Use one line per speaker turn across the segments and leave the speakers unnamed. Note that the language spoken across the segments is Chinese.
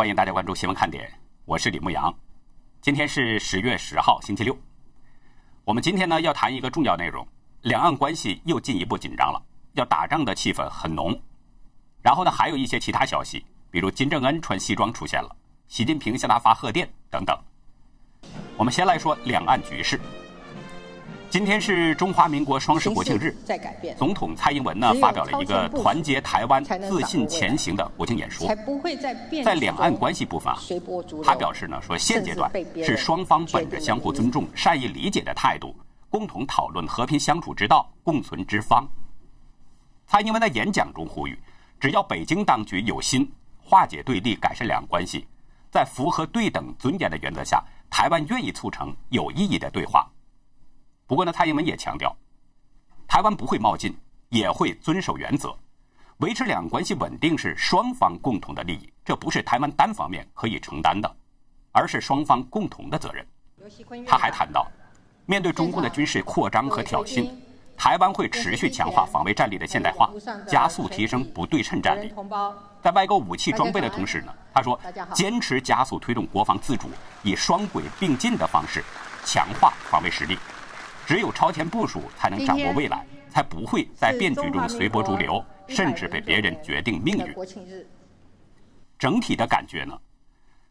欢迎大家关注新闻看点，我是李牧阳。今天是十月十号，星期六。我们今天呢要谈一个重要内容：两岸关系又进一步紧张了，要打仗的气氛很浓。然后呢，还有一些其他消息，比如金正恩穿西装出现了，习近平向他发贺电等等。我们先来说两岸局势。今天是中华民国双十国庆日，在改变总统蔡英文呢发表了一个团结台湾、自信前行的国庆演说。在两岸关系部分啊，他表示呢说现阶段是双方本着相互尊重、善意理解的态度，共同讨论和平相处之道、共存之方。蔡英文在演讲中呼吁，只要北京当局有心化解对立、改善两岸关系，在符合对等尊严的原则下，台湾愿意促成有意义的对话。不过呢，蔡英文也强调，台湾不会冒进，也会遵守原则，维持两岸关系稳定是双方共同的利益，这不是台湾单方面可以承担的，而是双方共同的责任。他还谈到，面对中共的军事扩张和挑衅，台湾会持续强化防卫战力的现代化，加速提升不对称战力。在外购武器装备的同时呢，他说，坚持加速推动国防自主，以双轨并进的方式强化防卫实力。只有超前部署，才能掌握未来，才不会在变局中随波逐流，甚至被别人决定命运。整体的感觉呢？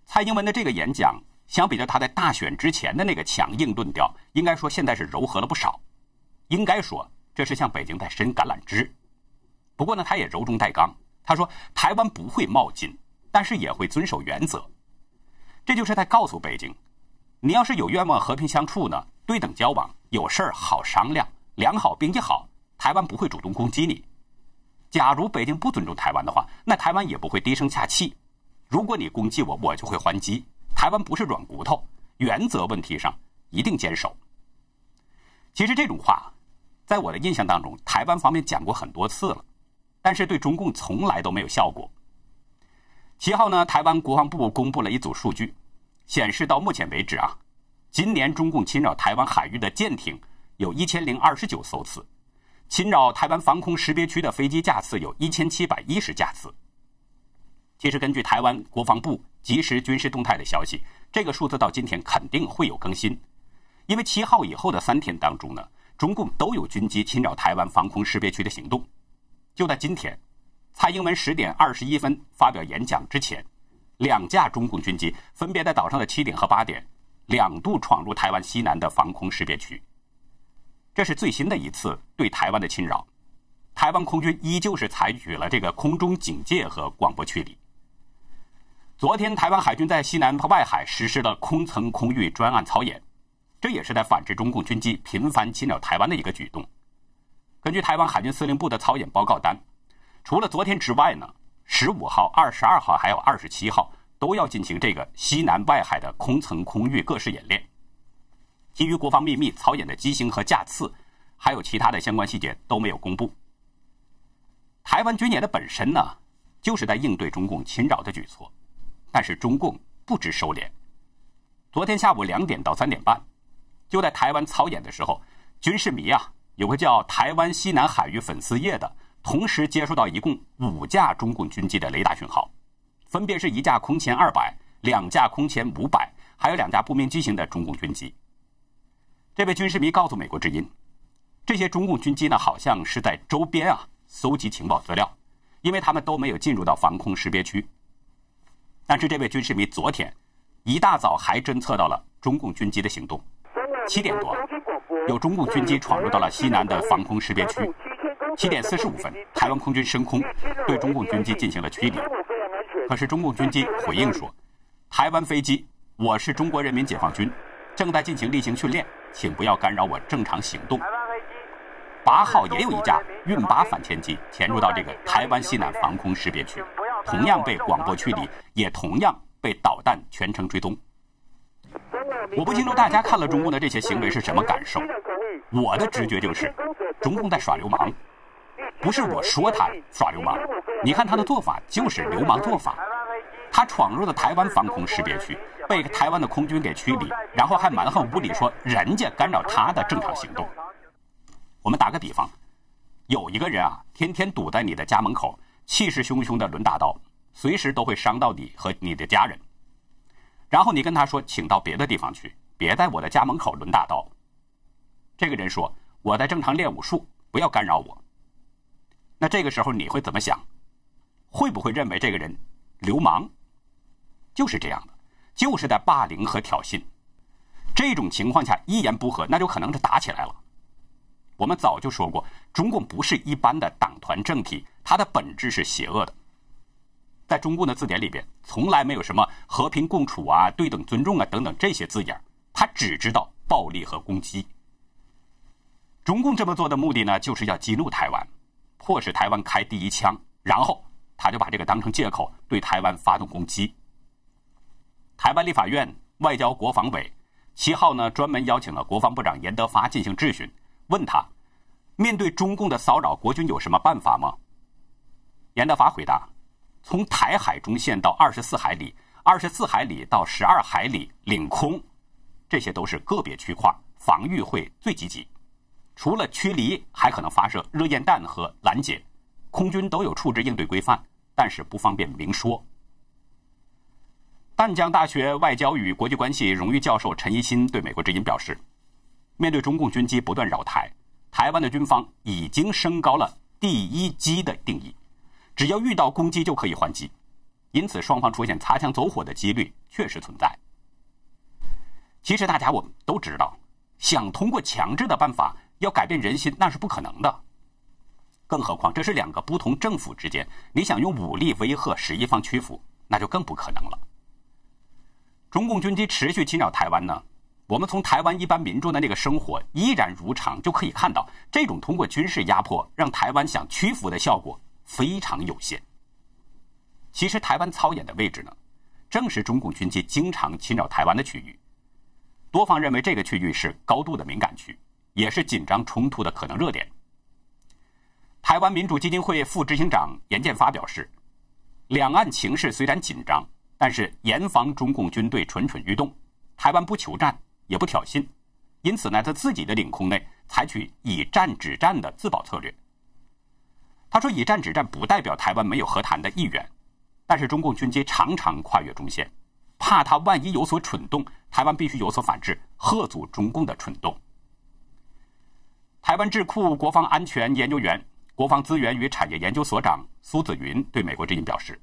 蔡英文的这个演讲，相比较他在大选之前的那个强硬论调，应该说现在是柔和了不少。应该说，这是向北京在伸橄榄枝。不过呢，他也柔中带刚，他说台湾不会冒进，但是也会遵守原则。这就是在告诉北京，你要是有愿望和平相处呢，对等交往。有事儿好商量，良好并且好，台湾不会主动攻击你。假如北京不尊重台湾的话，那台湾也不会低声下气。如果你攻击我，我就会还击。台湾不是软骨头，原则问题上一定坚守。其实这种话，在我的印象当中，台湾方面讲过很多次了，但是对中共从来都没有效果。七号呢，台湾国防部公布了一组数据，显示到目前为止啊。今年中共侵扰台湾海域的舰艇有一千零二十九艘次，侵扰台湾防空识别区的飞机架次有一千七百一十架次。其实，根据台湾国防部即时军事动态的消息，这个数字到今天肯定会有更新，因为七号以后的三天当中呢，中共都有军机侵扰台湾防空识别区的行动。就在今天，蔡英文十点二十一分发表演讲之前，两架中共军机分别在岛上的七点和八点。两度闯入台湾西南的防空识别区，这是最新的一次对台湾的侵扰。台湾空军依旧是采取了这个空中警戒和广播驱离。昨天，台湾海军在西南和外海实施了空层空域专案操演，这也是在反制中共军机频繁侵扰台湾的一个举动。根据台湾海军司令部的操演报告单，除了昨天之外呢，十五号、二十二号还有二十七号。都要进行这个西南外海的空层空域各式演练。基于国防秘密，操演的机型和架次，还有其他的相关细节都没有公布。台湾军演的本身呢，就是在应对中共侵扰的举措，但是中共不知收敛。昨天下午两点到三点半，就在台湾操演的时候，军事迷啊，有个叫台湾西南海域粉丝页的，同时接收到一共五架中共军机的雷达讯号。分别是一架空前二百，两架空前五百，还有两架不明机型的中共军机。这位军事迷告诉美国之音，这些中共军机呢，好像是在周边啊搜集情报资料，因为他们都没有进入到防空识别区。但是这位军事迷昨天一大早还侦测到了中共军机的行动，七点多有中共军机闯入到了西南的防空识别区。七点四十五分，台湾空军升空对中共军机进行了驱离。可是中共军机回应说：“台湾飞机，我是中国人民解放军，正在进行例行训练，请不要干扰我正常行动。”八号也有一架运八反潜机潜入到这个台湾西南防空识别区，同样被广播驱离，也同样被导弹全程追踪。我不清楚大家看了中共的这些行为是什么感受，我的直觉就是中共在耍流氓。不是我说他耍流氓，你看他的做法就是流氓做法。他闯入了台湾防空识别区，被台湾的空军给驱离，然后还蛮横无理说人家干扰他的正常行动。我们打个比方，有一个人啊，天天堵在你的家门口，气势汹汹的抡大刀，随时都会伤到你和你的家人。然后你跟他说，请到别的地方去，别在我的家门口抡大刀。这个人说：“我在正常练武术，不要干扰我。”那这个时候你会怎么想？会不会认为这个人流氓？就是这样的，就是在霸凌和挑衅。这种情况下一言不合，那就可能是打起来了。我们早就说过，中共不是一般的党团政体，它的本质是邪恶的。在中共的字典里边，从来没有什么和平共处啊、对等尊重啊等等这些字眼，他只知道暴力和攻击。中共这么做的目的呢，就是要激怒台湾，迫使台湾开第一枪，然后他就把这个当成借口，对台湾发动攻击。台湾立法院、外交国防委。七号呢，专门邀请了国防部长严德发进行质询，问他面对中共的骚扰，国军有什么办法吗？严德发回答：从台海中线到二十四海里，二十四海里到十二海里领空，这些都是个别区块，防御会最积极。除了驱离，还可能发射热焰弹和拦截，空军都有处置应对规范，但是不方便明说。淡江大学外交与国际关系荣誉教授陈一新对美国之音表示：“面对中共军机不断扰台，台湾的军方已经升高了‘第一击’的定义，只要遇到攻击就可以还击，因此双方出现擦枪走火的几率确实存在。其实大家我们都知道，想通过强制的办法要改变人心那是不可能的，更何况这是两个不同政府之间，你想用武力威吓使一方屈服，那就更不可能了。”中共军机持续侵扰台湾呢，我们从台湾一般民众的那个生活依然如常，就可以看到这种通过军事压迫让台湾想屈服的效果非常有限。其实，台湾操演的位置呢，正是中共军机经常侵扰台湾的区域。多方认为这个区域是高度的敏感区，也是紧张冲突的可能热点。台湾民主基金会副执行长严建发表示，两岸情势虽然紧张。但是严防中共军队蠢蠢欲动，台湾不求战也不挑衅，因此呢，在自己的领空内采取以战止战的自保策略。他说，以战止战不代表台湾没有和谈的意愿，但是中共军机常常跨越中线，怕他万一有所蠢动，台湾必须有所反制，喝阻中共的蠢动。台湾智库国防安全研究员、国防资源与产业研究所长苏子云对美国之音表示。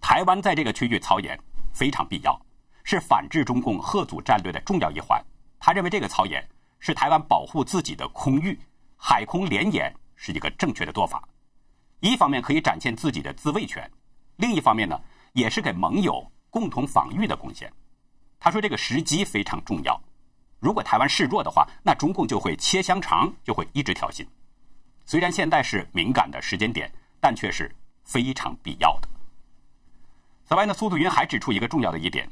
台湾在这个区域操演非常必要，是反制中共贺阻战略的重要一环。他认为这个操演是台湾保护自己的空域，海空联演是一个正确的做法。一方面可以展现自己的自卫权，另一方面呢，也是给盟友共同防御的贡献。他说这个时机非常重要，如果台湾示弱的话，那中共就会切香肠，就会一直挑衅。虽然现在是敏感的时间点，但却是非常必要的。此外呢，苏子云还指出一个重要的一点：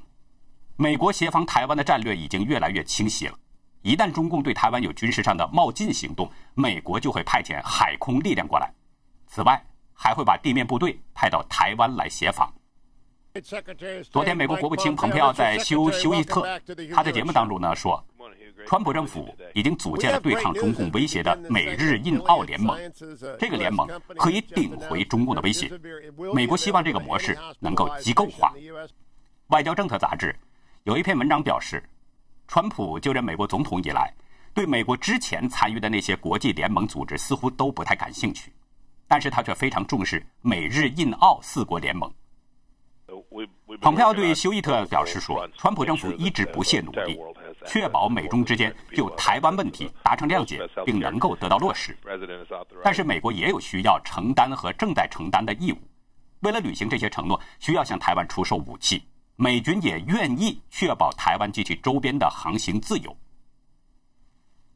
美国协防台湾的战略已经越来越清晰了。一旦中共对台湾有军事上的冒进行动，美国就会派遣海空力量过来。此外，还会把地面部队派到台湾来协防。昨天，美国国务卿蓬佩奥在休休伊特，他在节目当中呢说。川普政府已经组建了对抗中共威胁的美日印澳联盟，这个联盟可以顶回中共的威胁。美国希望这个模式能够机构化。外交政策杂志有一篇文章表示，川普就任美国总统以来，对美国之前参与的那些国际联盟组织似乎都不太感兴趣，但是他却非常重视美日印澳四国联盟。蓬佩奥对休伊特表示说，川普政府一直不懈努力。确保美中之间就台湾问题达成谅解，并能够得到落实。但是，美国也有需要承担和正在承担的义务。为了履行这些承诺，需要向台湾出售武器。美军也愿意确保台湾及其周边的航行自由。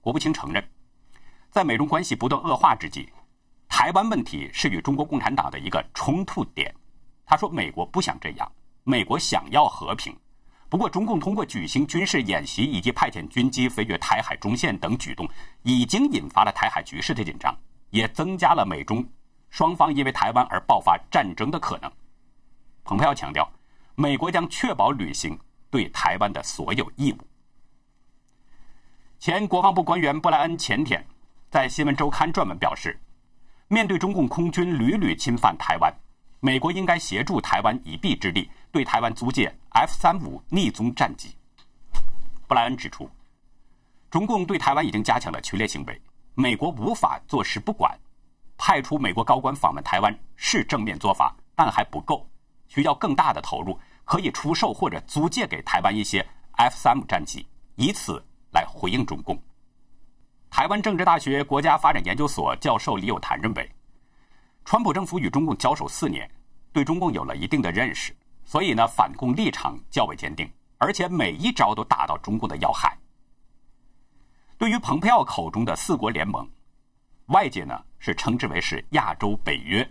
国务卿承认，在美中关系不断恶化之际，台湾问题是与中国共产党的一个冲突点。他说：“美国不想这样，美国想要和平。”不过，中共通过举行军事演习以及派遣军机飞越台海中线等举动，已经引发了台海局势的紧张，也增加了美中双方因为台湾而爆发战争的可能。蓬佩奥强调，美国将确保履行对台湾的所有义务。前国防部官员布莱恩前天在《新闻周刊》撰文表示，面对中共空军屡屡侵犯台湾，美国应该协助台湾以臂之力，对台湾租借 F 三五逆踪战机。布莱恩指出，中共对台湾已经加强了侵略行为，美国无法坐视不管。派出美国高官访问台湾是正面做法，但还不够，需要更大的投入，可以出售或者租借给台湾一些 F 三五战机，以此来回应中共。台湾政治大学国家发展研究所教授李有谭认为，川普政府与中共交手四年，对中共有了一定的认识，所以呢反共立场较为坚定，而且每一招都打到中共的要害。对于蓬佩奥口中的四国联盟，外界呢是称之为是亚洲北约，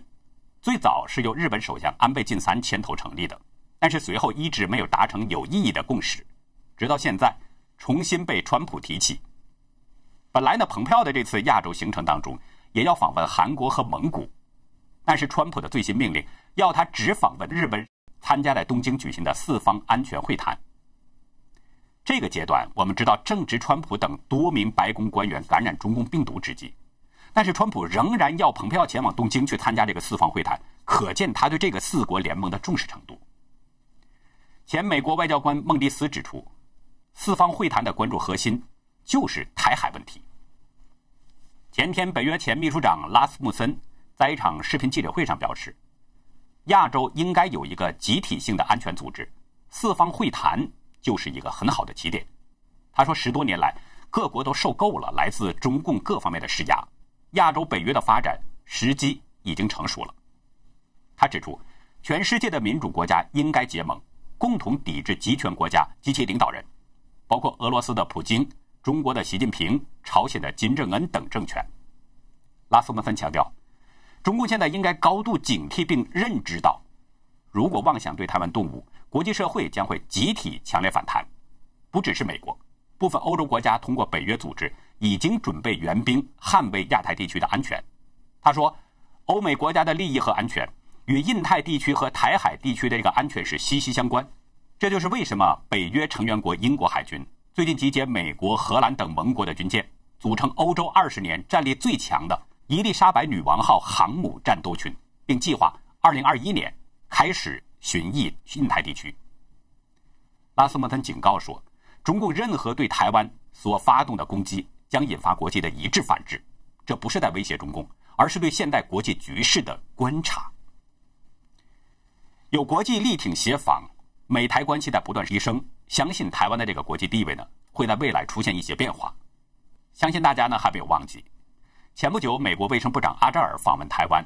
最早是由日本首相安倍晋三牵头成立的，但是随后一直没有达成有意义的共识，直到现在重新被川普提起。本来呢，蓬佩奥的这次亚洲行程当中也要访问韩国和蒙古，但是川普的最新命令要他只访问日本，参加在东京举行的四方安全会谈。这个阶段，我们知道正值川普等多名白宫官员感染中共病毒之际，但是川普仍然要蓬佩奥前往东京去参加这个四方会谈，可见他对这个四国联盟的重视程度。前美国外交官孟迪斯指出，四方会谈的关注核心就是台海问题。前天，北约前秘书长拉斯穆森在一场视频记者会上表示，亚洲应该有一个集体性的安全组织，四方会谈就是一个很好的起点。他说，十多年来，各国都受够了来自中共各方面的施压，亚洲北约的发展时机已经成熟了。他指出，全世界的民主国家应该结盟，共同抵制集权国家及其领导人，包括俄罗斯的普京。中国的习近平、朝鲜的金正恩等政权，拉斯穆森强调，中共现在应该高度警惕并认知到，如果妄想对台湾动武，国际社会将会集体强烈反弹。不只是美国，部分欧洲国家通过北约组织已经准备援兵捍卫亚太地区的安全。他说，欧美国家的利益和安全与印太地区和台海地区的这个安全是息息相关。这就是为什么北约成员国英国海军。最近集结美国、荷兰等盟国的军舰，组成欧洲二十年战力最强的伊丽莎白女王号航母战斗群，并计划二零二一年开始巡弋印太地区。拉斯莫森警告说，中共任何对台湾所发动的攻击将引发国际的一致反制，这不是在威胁中共，而是对现代国际局势的观察。有国际力挺协防，美台关系在不断提升。相信台湾的这个国际地位呢，会在未来出现一些变化。相信大家呢还没有忘记，前不久美国卫生部长阿扎尔访问台湾，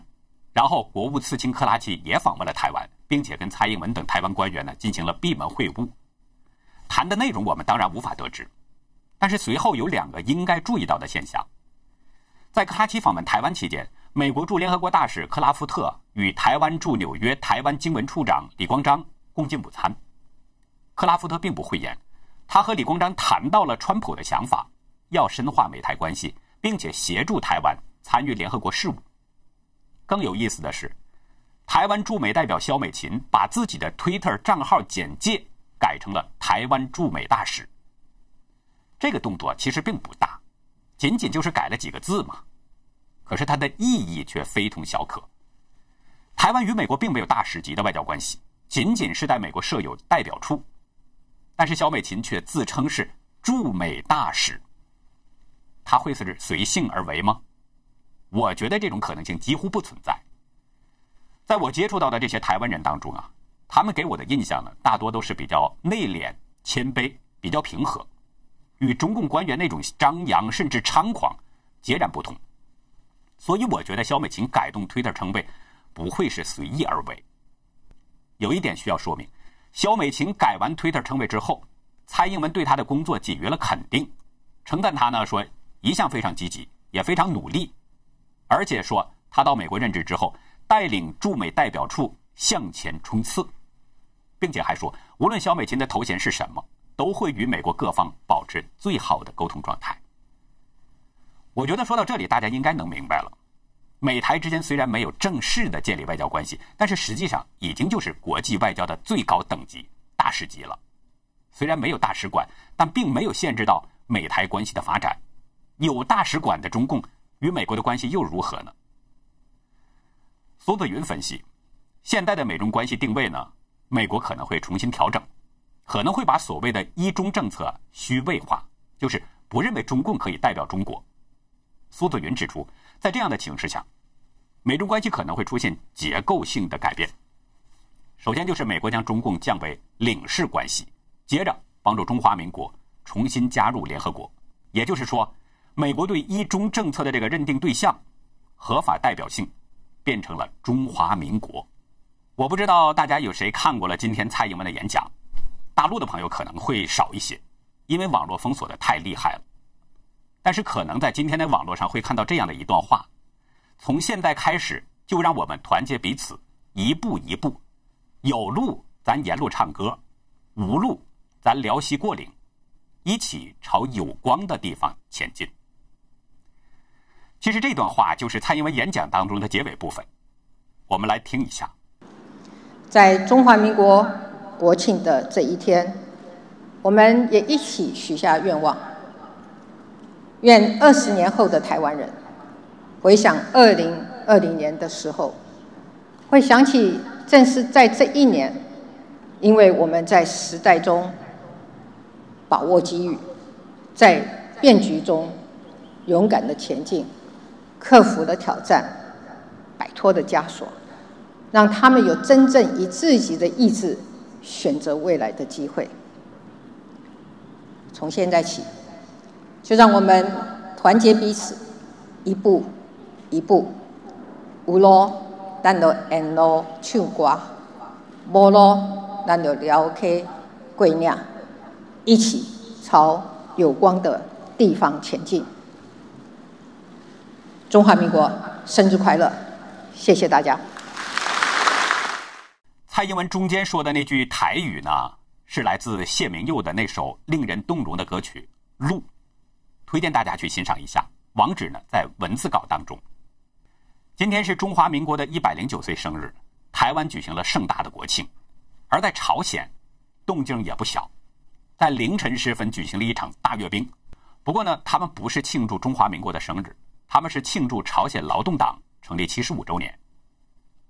然后国务次卿克拉奇也访问了台湾，并且跟蔡英文等台湾官员呢进行了闭门会晤。谈的内容我们当然无法得知，但是随后有两个应该注意到的现象：在克拉奇访问台湾期间，美国驻联合国大使克拉夫特与台湾驻纽约台湾经文处长李光章共进午餐。克拉夫特并不讳言，他和李光章谈到了川普的想法，要深化美台关系，并且协助台湾参与联合国事务。更有意思的是，台湾驻美代表肖美琴把自己的 Twitter 账号简介改成了“台湾驻美大使”。这个动作其实并不大，仅仅就是改了几个字嘛。可是它的意义却非同小可。台湾与美国并没有大使级的外交关系，仅仅是在美国设有代表处。但是小美琴却自称是驻美大使，他会是随性而为吗？我觉得这种可能性几乎不存在。在我接触到的这些台湾人当中啊，他们给我的印象呢，大多都是比较内敛、谦卑、比较平和，与中共官员那种张扬甚至猖狂截然不同。所以我觉得肖美琴改动推特称谓不会是随意而为。有一点需要说明。肖美琴改完 Twitter 称谓之后，蔡英文对她的工作给予了肯定，称赞她呢说一向非常积极，也非常努力，而且说他到美国任职之后，带领驻美代表处向前冲刺，并且还说无论小美琴的头衔是什么，都会与美国各方保持最好的沟通状态。我觉得说到这里，大家应该能明白了。美台之间虽然没有正式的建立外交关系，但是实际上已经就是国际外交的最高等级大使级了。虽然没有大使馆，但并没有限制到美台关系的发展。有大使馆的中共与美国的关系又如何呢？苏子云分析，现代的美中关系定位呢，美国可能会重新调整，可能会把所谓的一中政策虚位化，就是不认为中共可以代表中国。苏子云指出，在这样的形势下，美中关系可能会出现结构性的改变。首先就是美国将中共降为领事关系，接着帮助中华民国重新加入联合国。也就是说，美国对一中政策的这个认定对象，合法代表性变成了中华民国。我不知道大家有谁看过了今天蔡英文的演讲，大陆的朋友可能会少一些，因为网络封锁的太厉害了。但是可能在今天的网络上会看到这样的一段话：从现在开始，就让我们团结彼此，一步一步，有路咱沿路唱歌，无路咱辽西过岭，一起朝有光的地方前进。其实这段话就是蔡英文演讲当中的结尾部分，我们来听一下。
在中华民国国庆的这一天，我们也一起许下愿望。愿二十年后的台湾人回想二零二零年的时候，会想起正是在这一年，因为我们在时代中把握机遇，在变局中勇敢的前进，克服了挑战，摆脱了枷锁，让他们有真正以自己的意志选择未来的机会。从现在起。就让我们团结彼此，一步一步，有路咱就沿路唱歌，无路咱就撩开过岭，一起朝有光的地方前进。中华民国生日快乐！谢谢大家。
蔡英文中间说的那句台语呢，是来自谢明佑的那首令人动容的歌曲《路》。推荐大家去欣赏一下，网址呢在文字稿当中。今天是中华民国的一百零九岁生日，台湾举行了盛大的国庆，而在朝鲜，动静也不小，在凌晨时分举行了一场大阅兵。不过呢，他们不是庆祝中华民国的生日，他们是庆祝朝鲜劳动党成立七十五周年。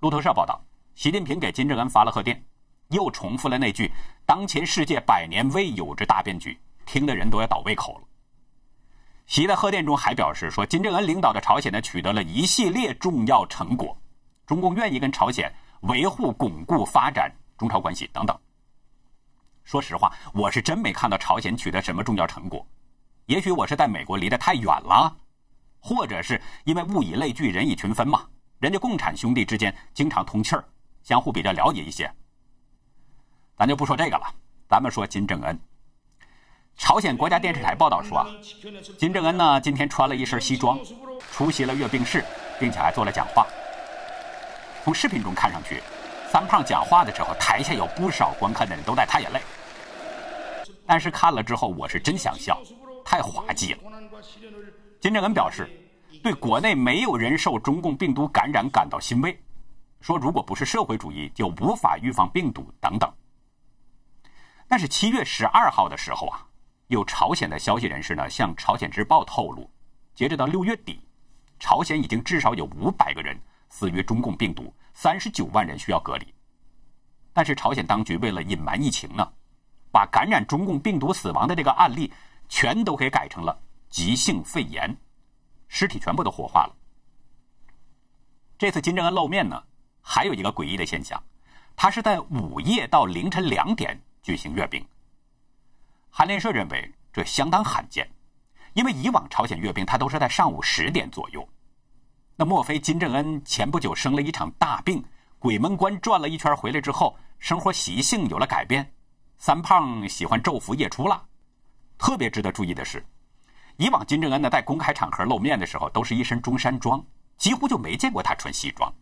路透社报道，习近平给金正恩发了贺电，又重复了那句“当前世界百年未有之大变局”，听的人都要倒胃口了。习在贺电中还表示说，金正恩领导的朝鲜呢取得了一系列重要成果，中共愿意跟朝鲜维护、巩固、发展中朝关系等等。说实话，我是真没看到朝鲜取得什么重要成果，也许我是在美国离得太远了，或者是因为物以类聚，人以群分嘛。人家共产兄弟之间经常通气儿，相互比较了解一些。咱就不说这个了，咱们说金正恩。朝鲜国家电视台报道说，金正恩呢今天穿了一身西装，出席了阅兵式，并且还做了讲话。从视频中看上去，三胖讲话的时候，台下有不少观看的人都在擦眼泪。但是看了之后，我是真想笑，太滑稽了。金正恩表示，对国内没有人受中共病毒感染感到欣慰，说如果不是社会主义，就无法预防病毒等等。但是七月十二号的时候啊。有朝鲜的消息人士呢，向朝鲜日报透露，截止到六月底，朝鲜已经至少有五百个人死于中共病毒，三十九万人需要隔离。但是朝鲜当局为了隐瞒疫情呢，把感染中共病毒死亡的这个案例全都给改成了急性肺炎，尸体全部都火化了。这次金正恩露面呢，还有一个诡异的现象，他是在午夜到凌晨两点举行阅兵。韩联社认为这相当罕见，因为以往朝鲜阅兵他都是在上午十点左右。那莫非金正恩前不久生了一场大病，鬼门关转了一圈回来之后，生活习性有了改变？三胖喜欢昼伏夜出了。特别值得注意的是，以往金正恩呢在公开场合露面的时候都是一身中山装，几乎就没见过他穿西装。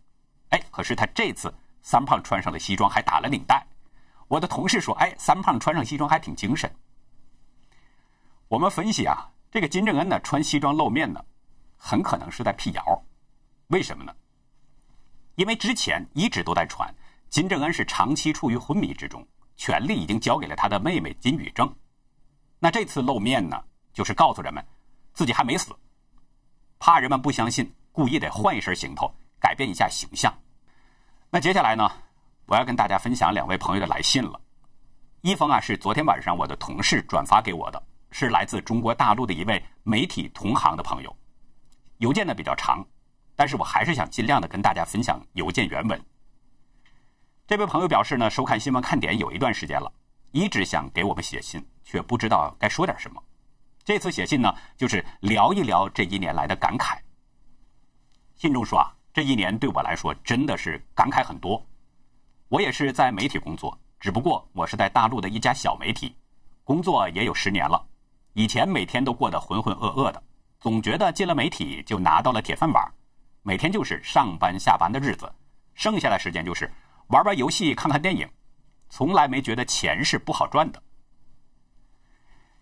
哎，可是他这次三胖穿上了西装，还打了领带。我的同事说：“哎，三胖穿上西装还挺精神。”我们分析啊，这个金正恩呢穿西装露面呢，很可能是在辟谣。为什么呢？因为之前一直都在传金正恩是长期处于昏迷之中，权力已经交给了他的妹妹金宇正。那这次露面呢，就是告诉人们自己还没死，怕人们不相信，故意得换一身行头，改变一下形象。那接下来呢，我要跟大家分享两位朋友的来信了。一封啊是昨天晚上我的同事转发给我的，是来自中国大陆的一位媒体同行的朋友。邮件呢比较长，但是我还是想尽量的跟大家分享邮件原文。这位朋友表示呢，收看新闻看点有一段时间了，一直想给我们写信，却不知道该说点什么。这次写信呢，就是聊一聊这一年来的感慨。信中说啊，这一年对我来说真的是感慨很多。我也是在媒体工作，只不过我是在大陆的一家小媒体，工作也有十年了。以前每天都过得浑浑噩噩的，总觉得进了媒体就拿到了铁饭碗，每天就是上班下班的日子，剩下的时间就是玩玩游戏、看看电影，从来没觉得钱是不好赚的。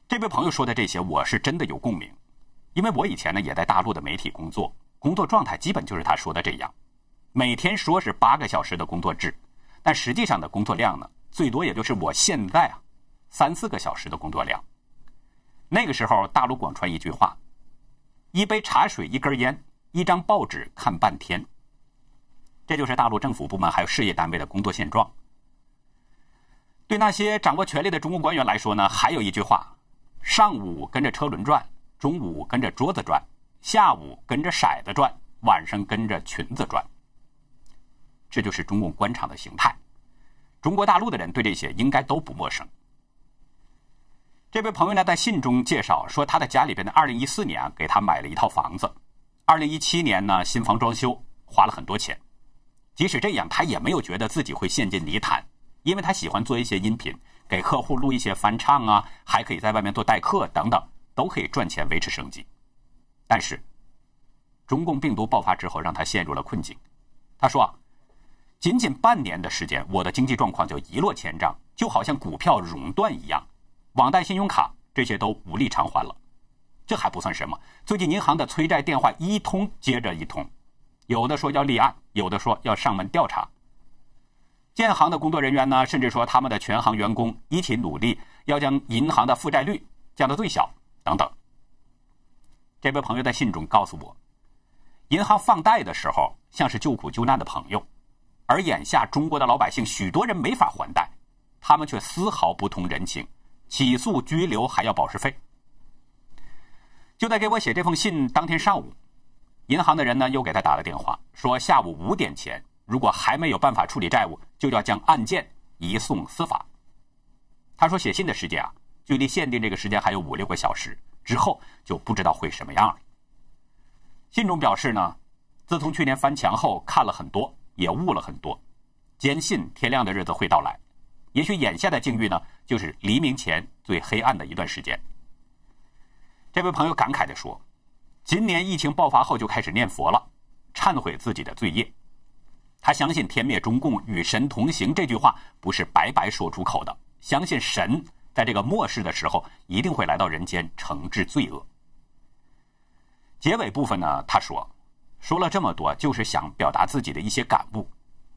这位朋友说的这些，我是真的有共鸣，因为我以前呢也在大陆的媒体工作，工作状态基本就是他说的这样，每天说是八个小时的工作制，但实际上的工作量呢，最多也就是我现在啊三四个小时的工作量。那个时候，大陆广传一句话：“一杯茶水，一根烟，一张报纸看半天。”这就是大陆政府部门还有事业单位的工作现状。对那些掌握权力的中共官员来说呢，还有一句话。上午跟着车轮转，中午跟着桌子转，下午跟着骰子转，晚上跟着裙子转。这就是中共官场的形态。中国大陆的人对这些应该都不陌生。这位朋友呢，在信中介绍说，他的家里边的2014年啊，给他买了一套房子，2017年呢，新房装修花了很多钱。即使这样，他也没有觉得自己会陷进泥潭，因为他喜欢做一些音频。给客户录一些翻唱啊，还可以在外面做代课等等，都可以赚钱维持生计。但是，中共病毒爆发之后，让他陷入了困境。他说：“啊，仅仅半年的时间，我的经济状况就一落千丈，就好像股票熔断一样，网贷、信用卡这些都无力偿还了。这还不算什么，最近银行的催债电话一通接着一通，有的说要立案，有的说要上门调查。”建行的工作人员呢，甚至说他们的全行员工一起努力，要将银行的负债率降到最小，等等。这位朋友在信中告诉我，银行放贷的时候像是救苦救难的朋友，而眼下中国的老百姓许多人没法还贷，他们却丝毫不通人情，起诉拘留还要保释费。就在给我写这封信当天上午，银行的人呢又给他打了电话，说下午五点前。如果还没有办法处理债务，就要将案件移送司法。他说：“写信的时间啊，距离限定这个时间还有五六个小时，之后就不知道会什么样了。”信中表示呢，自从去年翻墙后，看了很多，也悟了很多，坚信天亮的日子会到来。也许眼下的境遇呢，就是黎明前最黑暗的一段时间。这位朋友感慨地说：“今年疫情爆发后，就开始念佛了，忏悔自己的罪业。”他相信“天灭中共，与神同行”这句话不是白白说出口的，相信神在这个末世的时候一定会来到人间惩治罪恶。结尾部分呢，他说：“说了这么多，就是想表达自己的一些感悟。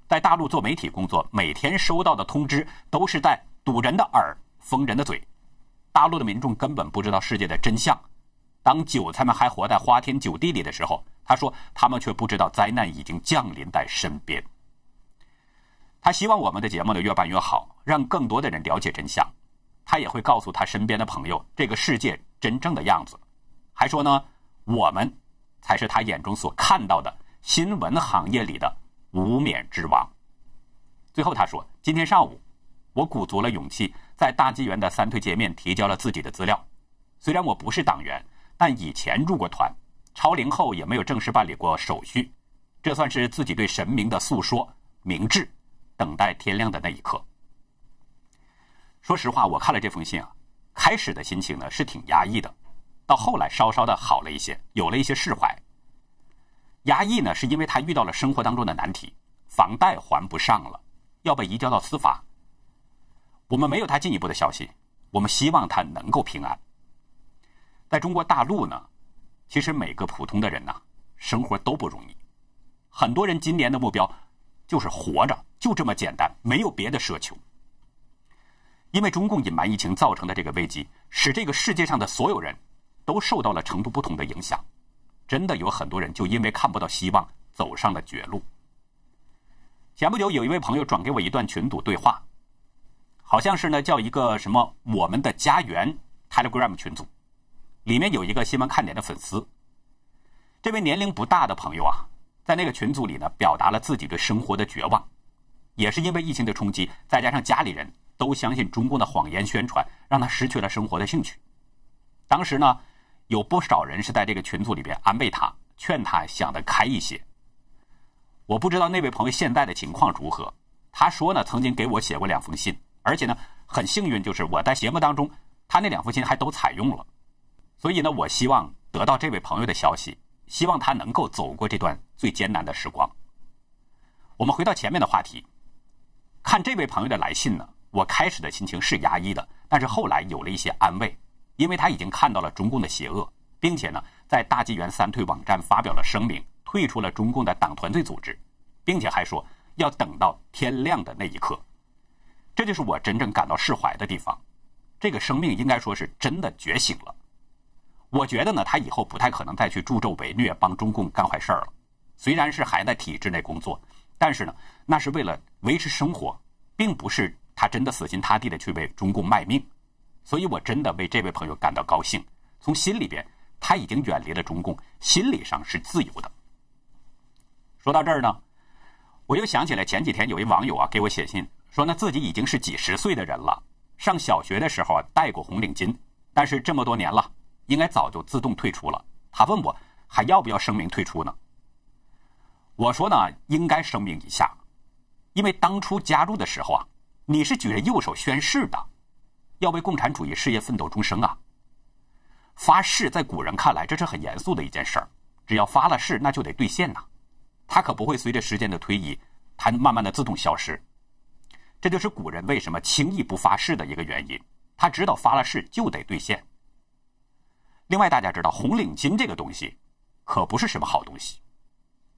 在大陆做媒体工作，每天收到的通知都是在堵人的耳、封人的嘴。大陆的民众根本不知道世界的真相。当韭菜们还活在花天酒地里的时候。”他说：“他们却不知道灾难已经降临在身边。”他希望我们的节目呢越办越好，让更多的人了解真相。他也会告诉他身边的朋友这个世界真正的样子。还说呢，我们才是他眼中所看到的新闻行业里的无冕之王。最后他说：“今天上午，我鼓足了勇气，在大纪元的三推界面提交了自己的资料。虽然我不是党员，但以前入过团。”超龄后也没有正式办理过手续，这算是自己对神明的诉说，明智，等待天亮的那一刻。说实话，我看了这封信啊，开始的心情呢是挺压抑的，到后来稍稍的好了一些，有了一些释怀。压抑呢是因为他遇到了生活当中的难题，房贷还不上了，要被移交到司法。我们没有他进一步的消息，我们希望他能够平安。在中国大陆呢。其实每个普通的人呐，生活都不容易。很多人今年的目标就是活着，就这么简单，没有别的奢求。因为中共隐瞒疫情造成的这个危机，使这个世界上的所有人都受到了程度不同的影响。真的有很多人就因为看不到希望，走上了绝路。前不久有一位朋友转给我一段群组对话，好像是呢叫一个什么“我们的家园 ”Telegram 群组，里面有一个新闻看点的粉丝。这位年龄不大的朋友啊，在那个群组里呢，表达了自己对生活的绝望，也是因为疫情的冲击，再加上家里人都相信中共的谎言宣传，让他失去了生活的兴趣。当时呢，有不少人是在这个群组里边安慰他，劝他想得开一些。我不知道那位朋友现在的情况如何。他说呢，曾经给我写过两封信，而且呢，很幸运，就是我在节目当中，他那两封信还都采用了。所以呢，我希望得到这位朋友的消息，希望他能够走过这段最艰难的时光。我们回到前面的话题，看这位朋友的来信呢，我开始的心情是压抑的，但是后来有了一些安慰，因为他已经看到了中共的邪恶，并且呢，在大纪元三退网站发表了声明。退出了中共的党团队组织，并且还说要等到天亮的那一刻，这就是我真正感到释怀的地方。这个生命应该说是真的觉醒了。我觉得呢，他以后不太可能再去助纣为虐，帮中共干坏事儿了。虽然是还在体制内工作，但是呢，那是为了维持生活，并不是他真的死心塌地的去为中共卖命。所以我真的为这位朋友感到高兴，从心里边他已经远离了中共，心理上是自由的。说到这儿呢，我又想起来前几天有一网友啊给我写信说，那自己已经是几十岁的人了，上小学的时候啊戴过红领巾，但是这么多年了，应该早就自动退出了。他问我还要不要声明退出呢？我说呢，应该声明一下，因为当初加入的时候啊，你是举着右手宣誓的，要为共产主义事业奋斗终生啊。发誓在古人看来这是很严肃的一件事儿，只要发了誓，那就得兑现呐。它可不会随着时间的推移，它慢慢的自动消失。这就是古人为什么轻易不发誓的一个原因。他知道发了誓就得兑现。另外，大家知道红领巾这个东西，可不是什么好东西。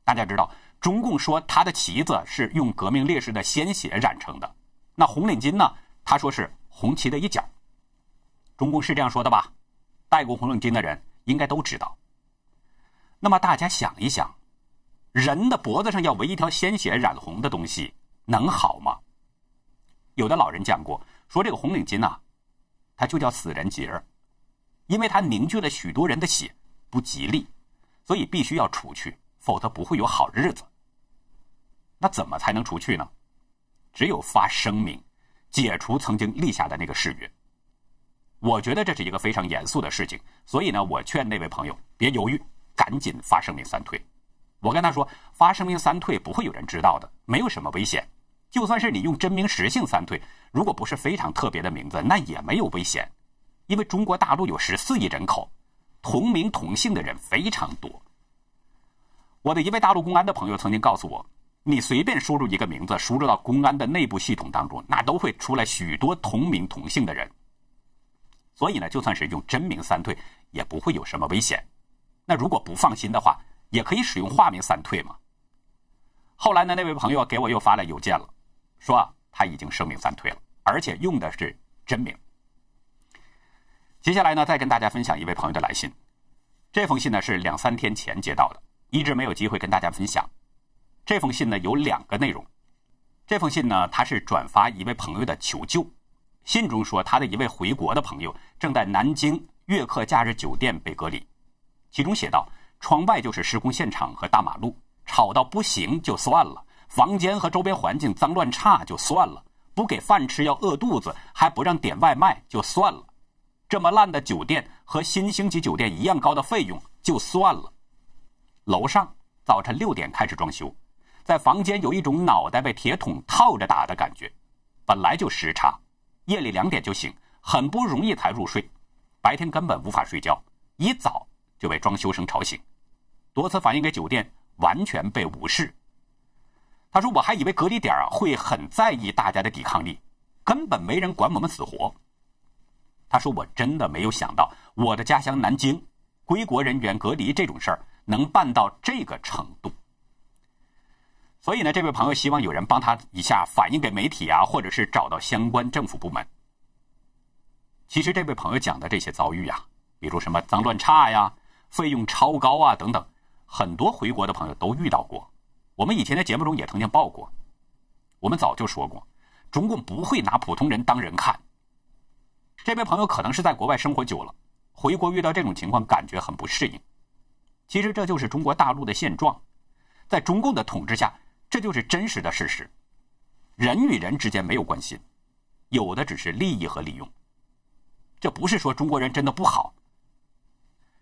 大家知道，中共说他的旗子是用革命烈士的鲜血染成的，那红领巾呢？他说是红旗的一角。中共是这样说的吧？戴过红领巾的人应该都知道。那么大家想一想。人的脖子上要围一条鲜血染红的东西，能好吗？有的老人讲过，说这个红领巾呐，它就叫死人结儿因为它凝聚了许多人的血，不吉利，所以必须要除去，否则不会有好日子。那怎么才能除去呢？只有发声明，解除曾经立下的那个誓约。我觉得这是一个非常严肃的事情，所以呢，我劝那位朋友别犹豫，赶紧发声明三退。我跟他说，发声明三退不会有人知道的，没有什么危险。就算是你用真名实姓三退，如果不是非常特别的名字，那也没有危险。因为中国大陆有十四亿人口，同名同姓的人非常多。我的一位大陆公安的朋友曾经告诉我，你随便输入一个名字，输入到公安的内部系统当中，那都会出来许多同名同姓的人。所以呢，就算是用真名三退，也不会有什么危险。那如果不放心的话，也可以使用化名三退嘛。后来呢，那位朋友给我又发来邮件了，说他已经声明三退了，而且用的是真名。接下来呢，再跟大家分享一位朋友的来信。这封信呢是两三天前接到的，一直没有机会跟大家分享。这封信呢有两个内容。这封信呢，他是转发一位朋友的求救。信中说，他的一位回国的朋友正在南京悦客假日酒店被隔离，其中写道。窗外就是施工现场和大马路，吵到不行就算了；房间和周边环境脏乱差就算了；不给饭吃要饿肚子，还不让点外卖就算了；这么烂的酒店和新星级酒店一样高的费用就算了。楼上早晨六点开始装修，在房间有一种脑袋被铁桶套着打的感觉，本来就时差，夜里两点就醒，很不容易才入睡，白天根本无法睡觉，一早就被装修声吵醒。多次反映给酒店，完全被无视。他说：“我还以为隔离点会很在意大家的抵抗力，根本没人管我们死活。”他说：“我真的没有想到，我的家乡南京，归国人员隔离这种事儿能办到这个程度。”所以呢，这位朋友希望有人帮他一下反映给媒体啊，或者是找到相关政府部门。其实这位朋友讲的这些遭遇呀，比如什么脏乱差呀、费用超高啊等等。很多回国的朋友都遇到过，我们以前的节目中也曾经报过。我们早就说过，中共不会拿普通人当人看。这位朋友可能是在国外生活久了，回国遇到这种情况感觉很不适应。其实这就是中国大陆的现状，在中共的统治下，这就是真实的事实。人与人之间没有关系，有的只是利益和利用。这不是说中国人真的不好，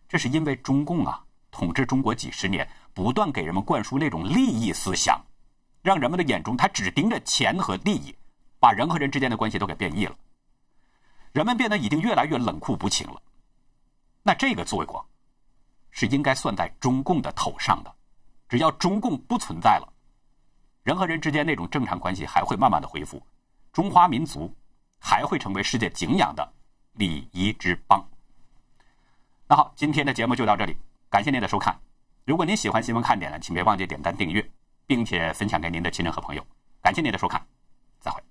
这是因为中共啊统治中国几十年，不断给人们灌输那种利益思想，让人们的眼中他只盯着钱和利益，把人和人之间的关系都给变异了。人们变得已经越来越冷酷无情了，那这个罪过是应该算在中共的头上的。只要中共不存在了，人和人之间那种正常关系还会慢慢的恢复，中华民族还会成为世界敬仰的礼仪之邦。那好，今天的节目就到这里，感谢您的收看。如果您喜欢新闻看点呢，请别忘记点赞、订阅，并且分享给您的亲人和朋友。感谢您的收看。再会